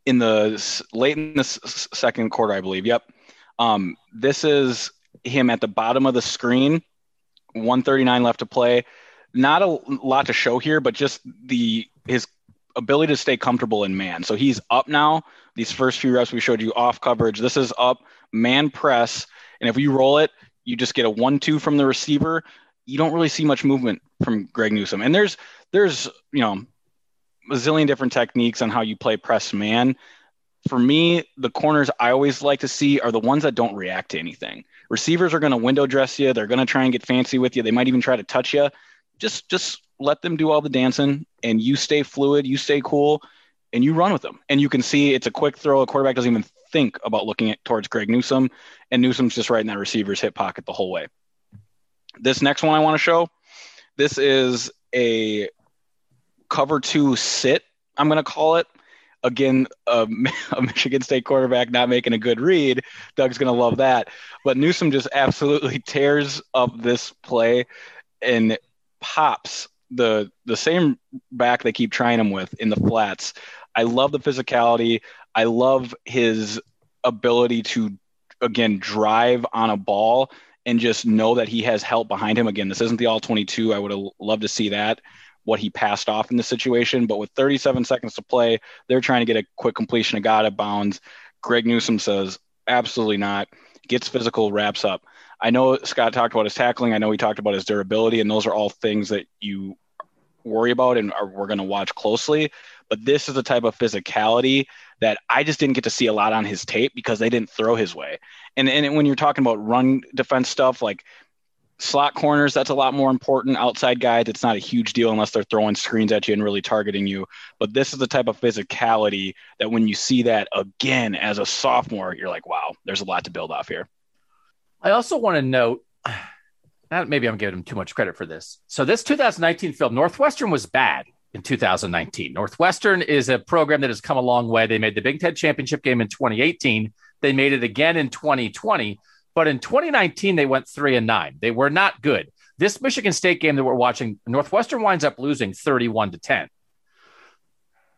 in the late in the second quarter, I believe. Yep. Um, this is him at the bottom of the screen, 139 left to play. Not a lot to show here, but just the his ability to stay comfortable in man. So he's up now. These first few reps we showed you off coverage. This is up man press and if you roll it, you just get a one-two from the receiver. You don't really see much movement from Greg Newsome. And there's there's you know a zillion different techniques on how you play press man. For me, the corners I always like to see are the ones that don't react to anything. Receivers are going to window dress you. They're going to try and get fancy with you. They might even try to touch you. Just just let them do all the dancing, and you stay fluid. You stay cool, and you run with them. And you can see it's a quick throw. A quarterback doesn't even think about looking at towards Greg Newsome, and Newsome's just right in that receiver's hip pocket the whole way. This next one I want to show, this is a cover two sit. I'm going to call it. Again, a, (laughs) a, Michigan State quarterback not making a good read. Doug's going to love that. But Newsome just absolutely (laughs) tears up this play and pops the the same back they keep trying him with in the flats. I love the physicality. I love his ability to again drive on a ball and just know that he has help behind him. Again, this isn't the all 22. I would have loved to see that what he passed off in the situation, but with 37 seconds to play, they're trying to get a quick completion of God at bounds. Greg Newsome says, absolutely not. Gets physical, wraps up. I know Scott talked about his tackling. I know he talked about his durability, and those are all things that you worry about and are, we're going to watch closely. But this is the type of physicality that I just didn't get to see a lot on his tape because they didn't throw his way. And and when you're talking about run defense stuff like slot corners, that's a lot more important. Outside guys, it's not a huge deal unless they're throwing screens at you and really targeting you. But this is the type of physicality that when you see that again as a sophomore, you're like, wow, there's a lot to build off here. I also want to note (sighs) that maybe I'm giving him too much credit for this. So this 2019 film, Northwestern was bad in 2019. Northwestern is a program that has come a long way. They made the Big Ten championship game in 2018. They made it again in 2020, but in 2019 they went three and nine. They were not good. This Michigan State game that we're watching, Northwestern winds up losing 31 to 10.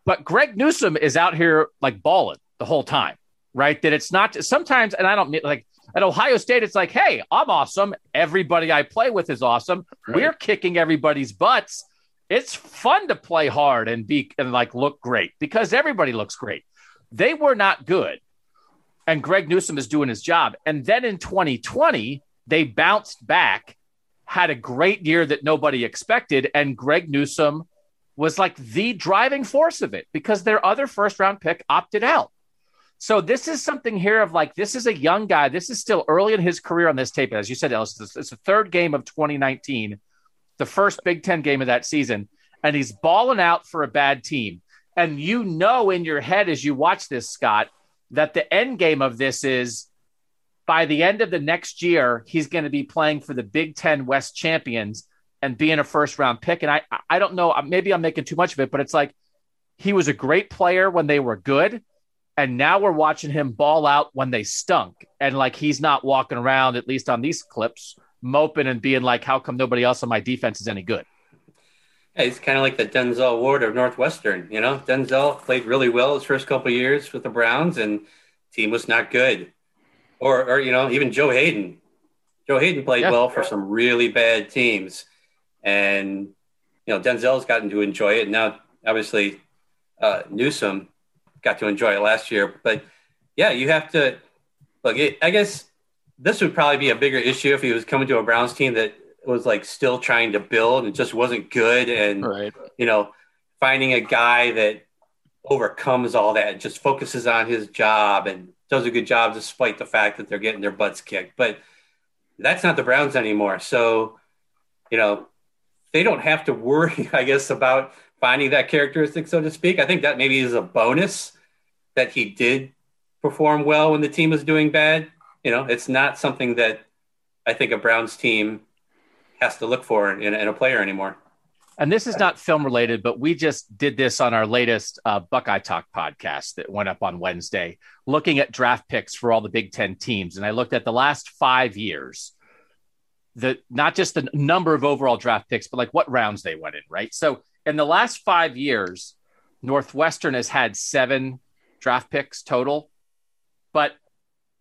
But Greg Newsome is out here like balling the whole time, right? That it's not sometimes, and I don't mean like at Ohio State, it's like, hey, I'm awesome. Everybody I play with is awesome. Right. We're kicking everybody's butts it's fun to play hard and be and like look great because everybody looks great. They were not good. And Greg Newsome is doing his job. And then in 2020, they bounced back, had a great year that nobody expected. And Greg Newsome was like the driving force of it because their other first round pick opted out. So this is something here of like this is a young guy. This is still early in his career on this tape. As you said, Ellis, it's the third game of 2019 the first Big Ten game of that season, and he's balling out for a bad team. And you know in your head as you watch this, Scott, that the end game of this is by the end of the next year, he's going to be playing for the Big Ten West champions and being a first round pick. And I, I don't know, maybe I'm making too much of it, but it's like he was a great player when they were good. And now we're watching him ball out when they stunk. And like he's not walking around, at least on these clips, moping and being like, how come nobody else on my defense is any good? Yeah, he's kind of like the Denzel Ward of Northwestern. You know, Denzel played really well his first couple years with the Browns, and team was not good. Or, or you know, even Joe Haden. Joe Haden played yeah. well for some really bad teams, and you know Denzel's gotten to enjoy it. Now, obviously, uh, Newsome got to enjoy it last year. But yeah, you have to look. It, I guess this would probably be a bigger issue if he was coming to a Browns team that was like still trying to build and just wasn't good, and right. you know, finding a guy that overcomes all that, just focuses on his job and does a good job despite the fact that they're getting their butts kicked. But that's not the Browns anymore. So, you know, they don't have to worry, (laughs) I guess, about finding that characteristic, so to speak. I think that maybe is a bonus that he did perform well when the team was doing bad. You know, it's not something that I think a Browns team has to look for in, in a player anymore. And this is not film related, but we just did this on our latest uh, Buckeye Talk podcast that went up on Wednesday, looking at draft picks for all the Big Ten teams. And I looked at the last five years, the not just the number of overall draft picks, but like what rounds they went in, right? So in the last five years, Northwestern has had seven draft picks total, but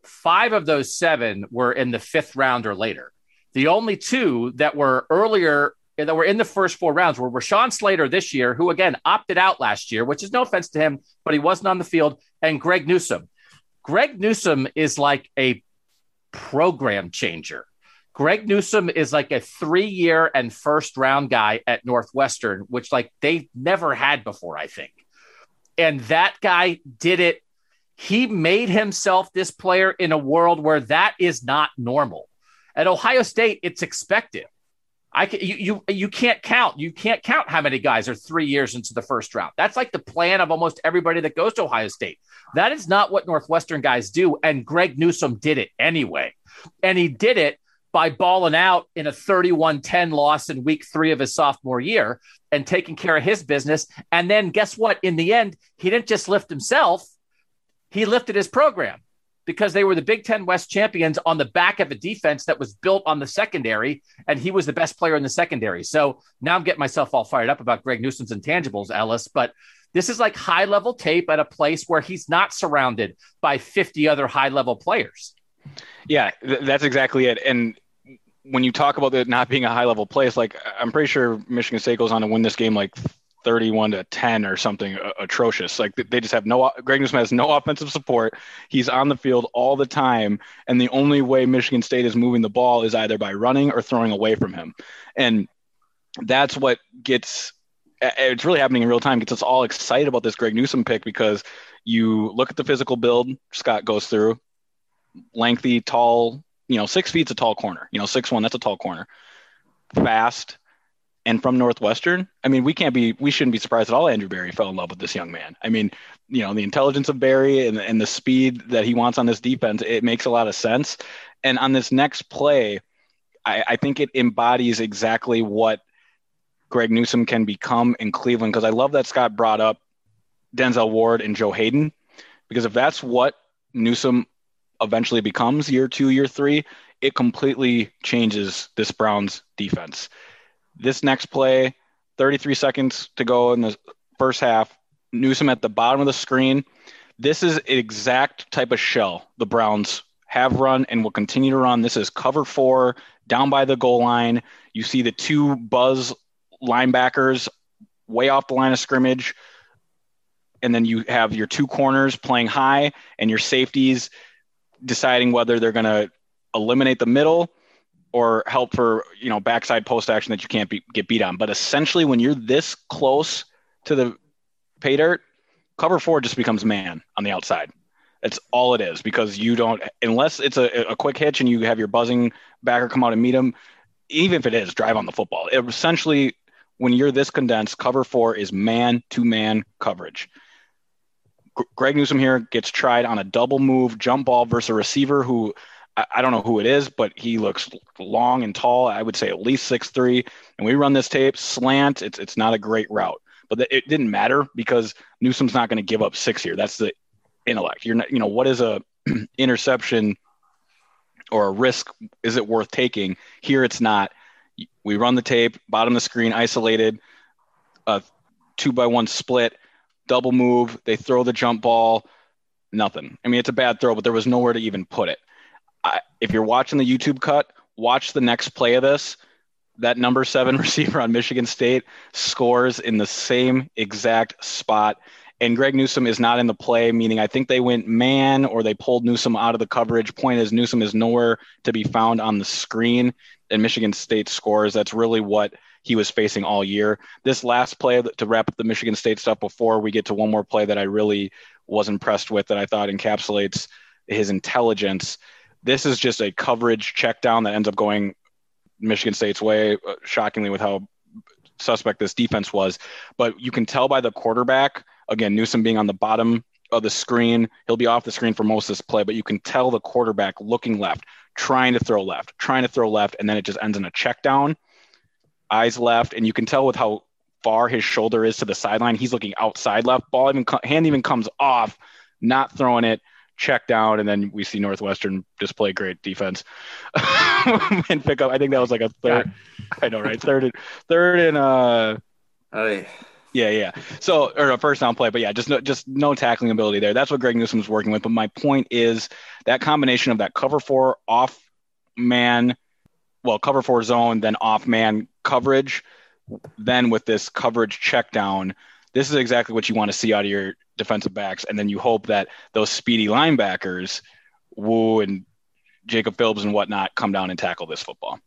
five of those seven were in the fifth round or later. The only two that were earlier that were in the first four rounds were Rashawn Slater this year, who again opted out last year, which is no offense to him, but he wasn't on the field, and Greg Newsome. Greg Newsome is like a program changer. Greg Newsome is like a three year and first round guy at Northwestern, which like they've never had before, I think. And that guy did it. He made himself this player in a world where that is not normal. At Ohio State, it's expected. I can, you, you you can't count. You can't count how many guys are three years into the first round. That's like the plan of almost everybody that goes to Ohio State. That is not what Northwestern guys do. And Greg Newsome did it anyway. And he did it by balling out in a 31 10 loss in week three of his sophomore year and taking care of his business. And then guess what? In the end, he didn't just lift himself, he lifted his program because they were the Big Ten West champions on the back of a defense that was built on the secondary, and he was the best player in the secondary. So now I'm getting myself all fired up about Greg Newsome's intangibles, Ellis, but this is like high level tape at a place where he's not surrounded by 50 other high level players. Yeah, th- that's exactly it. And when you talk about it not being a high level place, like I'm pretty sure Michigan State goes on to win this game like 31 to 10 or something uh, atrocious. Like they just have no, Greg Newsome has no offensive support. He's on the field all the time. And the only way Michigan State is moving the ball is either by running or throwing away from him. And that's what gets, it's really happening in real time, gets us all excited about this Greg Newsome pick because you look at the physical build Scott goes through lengthy, tall, you know, six feet's a tall corner. You know, six one, that's a tall corner. Fast, and from Northwestern. I mean, we can't be, we shouldn't be surprised at all. Andrew Berry fell in love with this young man. I mean, you know, the intelligence of Berry and, and the speed that he wants on this defense, it makes a lot of sense. And on this next play, I, I think it embodies exactly what Greg Newsome can become in Cleveland. Because I love that Scott brought up Denzel Ward and Joe Haden because if that's what Newsome eventually becomes year two, year three, it completely changes this Browns defense. This next play, 33 seconds to go in the first half, Newsome at the bottom of the screen. This is exact type of shell the Browns have run and will continue to run. This is cover four down by the goal line. You see the two buzz linebackers way off the line of scrimmage. And then you have your two corners playing high and your safeties deciding whether they're going to eliminate the middle or help for you know backside post action that you can't be, get beat on. But essentially, when you're this close to the pay dirt, cover four just becomes man on the outside. That's all it is because you don't unless it's a, a quick hitch and you have your buzzing backer come out and meet him. Even if it is drive on the football, it essentially when you're this condensed, cover four is man to man coverage. Greg Newsome here gets tried on a double move jump ball versus a receiver who I, don't know who it is, but he looks long and tall. I would say at least six three. And we run this tape slant. It's it's not a great route, but it didn't matter because Newsome's not going to give up six here. That's the intellect. You're not, you know, what is a (clears throat) interception or a risk? Is it worth taking? Here, it's not. We run the tape, bottom of the screen, isolated, a two by one split, double move. They throw the jump ball. Nothing. I mean, it's a bad throw, but there was nowhere to even put it. If you're watching the YouTube cut, watch the next play of this. That number seven (laughs) receiver on Michigan State scores in the same exact spot. And Greg Newsome is not in the play, meaning I think they went man or they pulled Newsome out of the coverage. Point is, Newsome is nowhere to be found on the screen, and Michigan State scores. That's really what he was facing all year. This last play to wrap up the Michigan State stuff before we get to one more play that I really was impressed with that I thought encapsulates his intelligence this is just a coverage check down that ends up going Michigan State's way, uh, shockingly, with how suspect this defense was. But you can tell by the quarterback, again, Newsome being on the bottom of the screen, he'll be off the screen for most of this play, but you can tell the quarterback looking left, trying to throw left, trying to throw left, and then it just ends in a check down, eyes left, and you can tell with how far his shoulder is to the sideline, he's looking outside left. Ball even hand even comes off, not throwing it check down, and then we see Northwestern display great defense (laughs) and pick up. I think that was like a third. I know, right? Third and third and uh. Oh, yeah. Yeah. So, or a first down play, but yeah, just no, just no tackling ability there. That's what Greg Newsome's working with. But my point is that combination of that cover four off man, well, cover four zone, then off man coverage, then with this coverage check down, this is exactly what you want to see out of your defensive backs, and then you hope that those speedy linebackers, Wu and Jacob Phillips and whatnot, come down and tackle this football.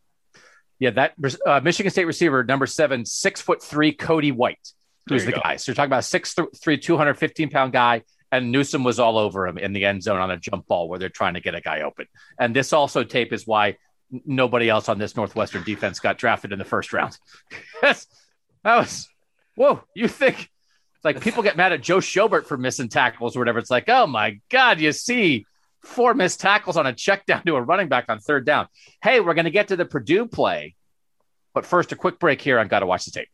Yeah, that uh, Michigan State receiver number seven, six foot three, Cody White, who's the go. guy. So you're talking about six th- three, 215 pound guy, and Newsome was all over him in the end zone on a jump ball where they're trying to get a guy open. And this also tape is why nobody else on this Northwestern defense got drafted in the first round. (laughs) yes, that was whoa. You think like people get mad at Joe Schobert for missing tackles or whatever. It's like, oh my God, you see four missed tackles on a check down to a running back on third down. Hey, we're going to get to the Purdue play. But first, a quick break here on Got to Watch the Tape.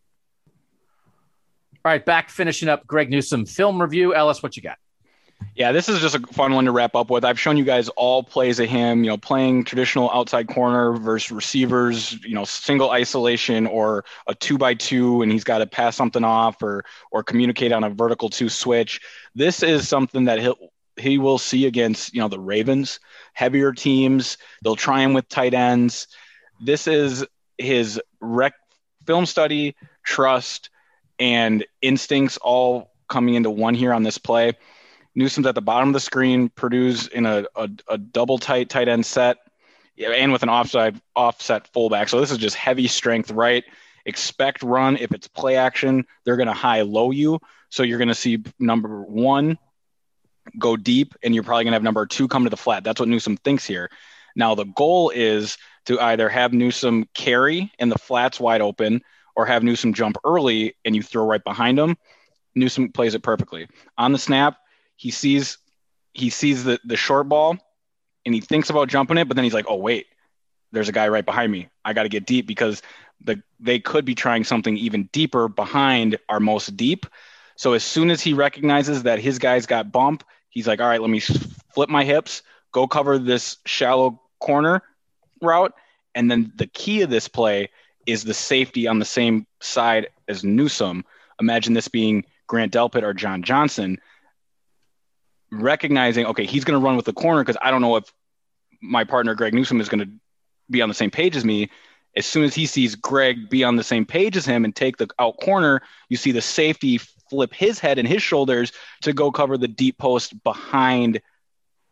All right, back finishing up Greg Newsome film review. Ellis, what you got? Yeah, this is just a fun one to wrap up with. I've shown you guys all plays of him, you know, playing traditional outside corner versus receivers, you know, single isolation or a two by two, and he's got to pass something off or or communicate on a vertical two switch. This is something that he'll he will see against you know the Ravens, heavier teams. They'll try him with tight ends. This is his rec film study, trust, and instincts all coming into one here on this play. Newsome's at the bottom of the screen, Purdue's in a, a, a double tight tight end set, and with an offside offset fullback. So this is just heavy strength, right? Expect run. If it's play action, they're going to high low you. So you're going to see number one go deep, and you're probably going to have number two come to the flat. That's what Newsome thinks here. Now the goal is to either have Newsome carry and the flats wide open, or have Newsome jump early and you throw right behind him. Newsome plays it perfectly on the snap he sees he sees the the short ball and he thinks about jumping it, but then he's like, oh wait, there's a guy right behind me. I got to get deep because the they could be trying something even deeper behind our most deep. So as soon as he recognizes that his guy's got bump, he's like, all right, let me flip my hips, go cover this shallow corner route, and then the key of this play is the safety on the same side as Newsome. Imagine this being Grant Delpit or John Johnson recognizing, okay, he's going to run with the corner because I don't know if my partner Greg Newsome is going to be on the same page as me. As soon as he sees Greg be on the same page as him and take the out corner, you see the safety flip his head and his shoulders to go cover the deep post behind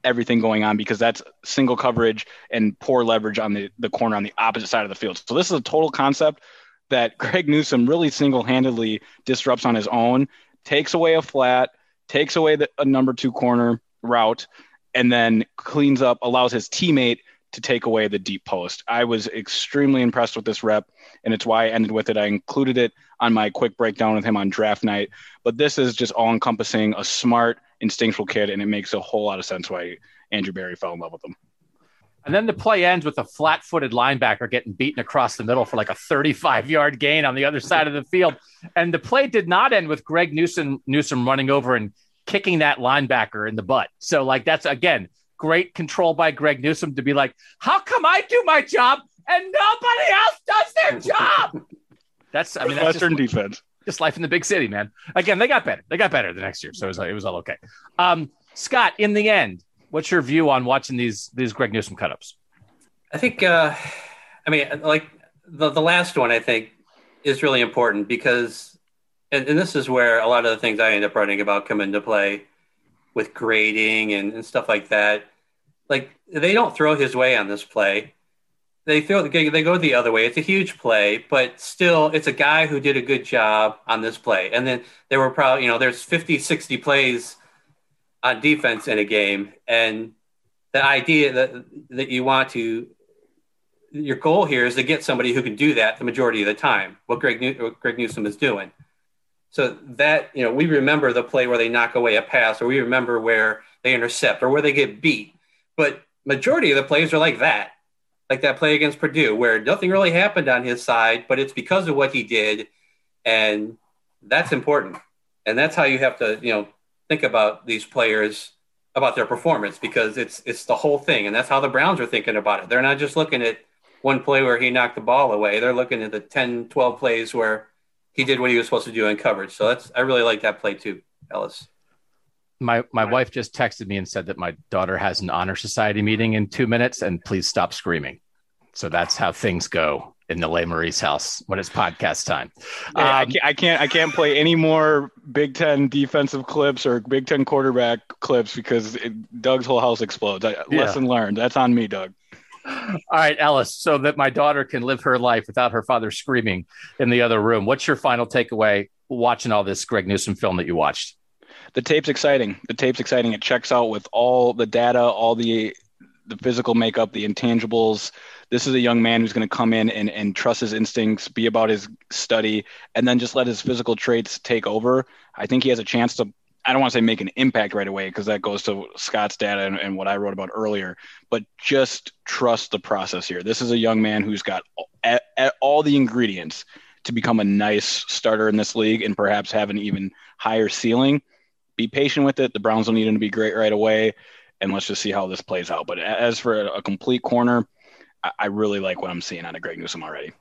everything going on because that's single coverage and poor leverage on the, the corner on the opposite side of the field. So this is a total concept that (laughs) Greg Newsome really single-handedly disrupts on his own, takes away a flat, takes away the, a number two corner route, and then cleans up, allows his teammate to take away the deep post. I was extremely impressed with this rep, and it's why I ended with it. I included it on my quick breakdown with him on draft night. But this is just all encompassing a smart, instinctual kid, and it makes a whole lot of sense why Andrew Berry fell in love with him. And then the play ends with a flat footed linebacker getting beaten across the middle for like a 35 yard gain on the other side of the field. And the play did not end with Greg Newsom, Newsome running over and kicking that linebacker in the butt. So, like, that's again great control by Greg Newsome to be like, how come I do my job and nobody else does their job? (laughs) That's, I mean, that's Western just, defense. Just life in the big city, man. Again, they got better. They got better the next year. So it was, it was all okay. Um, Scott, in the end, what's your view on watching these these Greg Newsome cutups? I think, uh, I mean, like the, the last one, I think is really important because, and, and, this is where a lot of the things I end up writing about come into play with grading and, and stuff like that. Like they don't throw his way on this play. They throw they go the other way. It's a huge play, but still it's a guy who did a good job on this play. And then there were probably, you know, there's 50, 60 plays on defense in a game. And the idea that that you want to your goal here is to get somebody who can do that the majority of the time. What Greg New, what Greg Newsome is doing. So that you know, we remember the play where they knock away a pass, or we remember where they intercept, or where they get beat. But majority of the plays are like that, like that play against Purdue, where nothing really happened on his side, but it's because of what he did, and that's important. And that's how you have to, you know, think about these players about their performance because it's it's the whole thing, and that's how the Browns are thinking about it. They're not just looking at one play where he knocked the ball away. They're looking at the 10, 12 plays where he did what he was supposed to do in coverage. So that's I really like that play too, Ellis. My my right. wife just texted me and said that my daughter has an honor society meeting in two minutes, and please stop screaming. So that's how things go in the Lesmerises house when it's podcast time. um, I, can't, I, can't, I can't play any more Big Ten defensive clips or Big Ten quarterback clips because it, Doug's whole house explodes. I, yeah. Lesson learned. That's on me, Doug. All right, Ellis, so that my daughter can live her life without her father screaming in the other room. What's your final takeaway watching all this Greg Newsome film that you watched? The tape's exciting. The tape's exciting. It checks out with all the data, all the the physical makeup, the intangibles. This is a young man who's going to come in and, and trust his instincts, be about his study, and then just let his physical traits take over. I think he has a chance to I don't want to say make an impact right away because that goes to Scott's data and, and, what I wrote about earlier, but just trust the process here. This is a young man who's got all, all the ingredients to become a nice starter in this league and perhaps have an even higher ceiling. Be patient with it. The Browns don't need him to be great right away, and let's just see how this plays out. But as for a complete corner, I, really like what I'm seeing out of Greg Newsome already.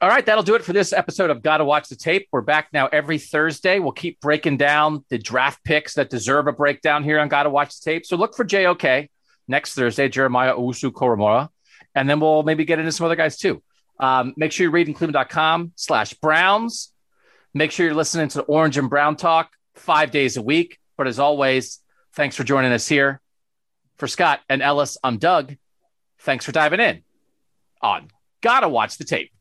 All right, that'll do it for this episode of Gotta Watch the Tape. We're back now every Thursday. We'll keep breaking down the draft picks that deserve a breakdown here on Gotta Watch the Tape. So look for JOK next Thursday, Jeremiah Owusu Koramoah, And then we'll maybe get into some other guys too. Um, make sure you're reading cleveland.com slash Browns. Make sure you're listening to Orange and Brown Talk five days a week. But as always, thanks for joining us here. For Scott and Ellis, I'm Doug. Thanks for diving in on Gotta Watch the Tape.